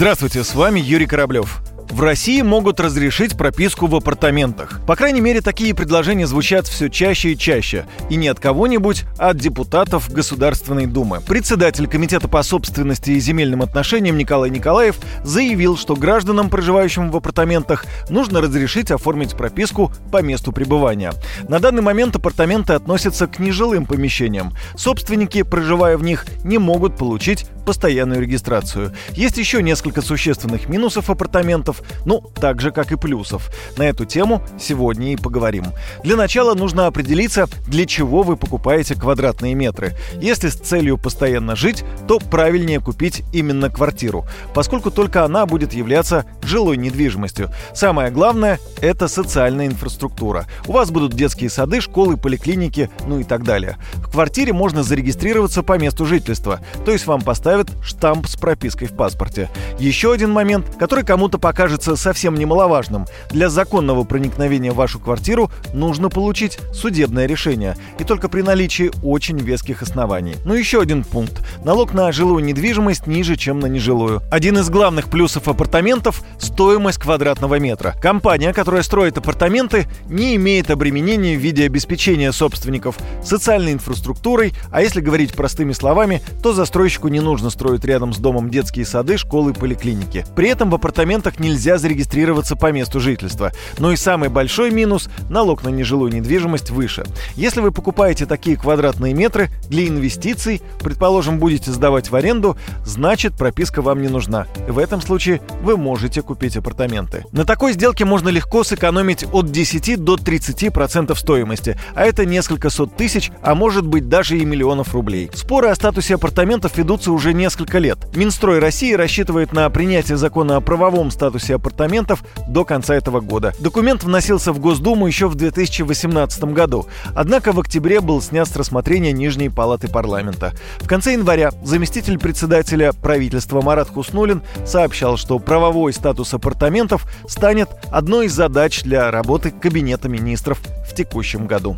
Здравствуйте, с вами Юрий Кораблев. В России могут разрешить прописку в апартаментах. По крайней мере, такие предложения звучат все чаще и чаще. И не от кого-нибудь, а от депутатов Государственной Думы. Председатель Комитета по собственности и земельным отношениям Николай Николаев заявил, что гражданам, проживающим в апартаментах, нужно разрешить оформить прописку по месту пребывания. На данный момент апартаменты относятся к нежилым помещениям. Собственники, проживая в них, не могут получить постоянную регистрацию. Есть еще несколько существенных минусов апартаментов, ну, так же, как и плюсов. На эту тему сегодня и поговорим. Для начала нужно определиться, для чего вы покупаете квадратные метры. Если с целью постоянно жить, то правильнее купить именно квартиру, поскольку только она будет являться жилой недвижимостью. Самое главное – это социальная инфраструктура. У вас будут детские сады, школы, поликлиники, ну и так далее. В квартире можно зарегистрироваться по месту жительства, то есть вам поставят штамп с пропиской в паспорте. Еще один момент, который кому-то покажется совсем немаловажным. Для законного проникновения в вашу квартиру нужно получить судебное решение, и только при наличии очень веских оснований. Ну еще один пункт. Налог на жилую недвижимость ниже, чем на нежилую. Один из главных плюсов апартаментов – стоимость квадратного метра. Компания, которая строит апартаменты, не имеет обременения в виде обеспечения собственников социальной инфраструктурой, а если говорить простыми словами, то застройщику не нужно строить рядом с домом детские сады, школы, поликлиники. При этом в апартаментах нельзя зарегистрироваться по месту жительства. Но и самый большой минус – налог на нежилую недвижимость выше. Если вы покупаете такие квадратные метры для инвестиций, предположим, будете сдавать в аренду, значит прописка вам не нужна. В этом случае вы можете купить апартаменты. На такой сделке можно легко сэкономить от 10 до 30% стоимости, а это несколько сот тысяч, а может быть даже и миллионов рублей. Споры о статусе апартаментов ведутся уже несколько лет. Минстрой России рассчитывает на принятие закона о правовом статусе апартаментов до конца этого года. Документ вносился в Госдуму еще в 2018 году, однако в октябре был снят с рассмотрения Нижней палаты парламента. В конце января заместитель председателя правительства Марат Хуснулин сообщал, что правовой статус апартаментов станет одной из задач для работы Кабинета министров в текущем году.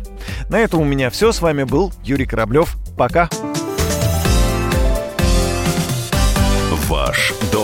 На этом у меня все. С вами был Юрий Кораблев. Пока. Ваш дом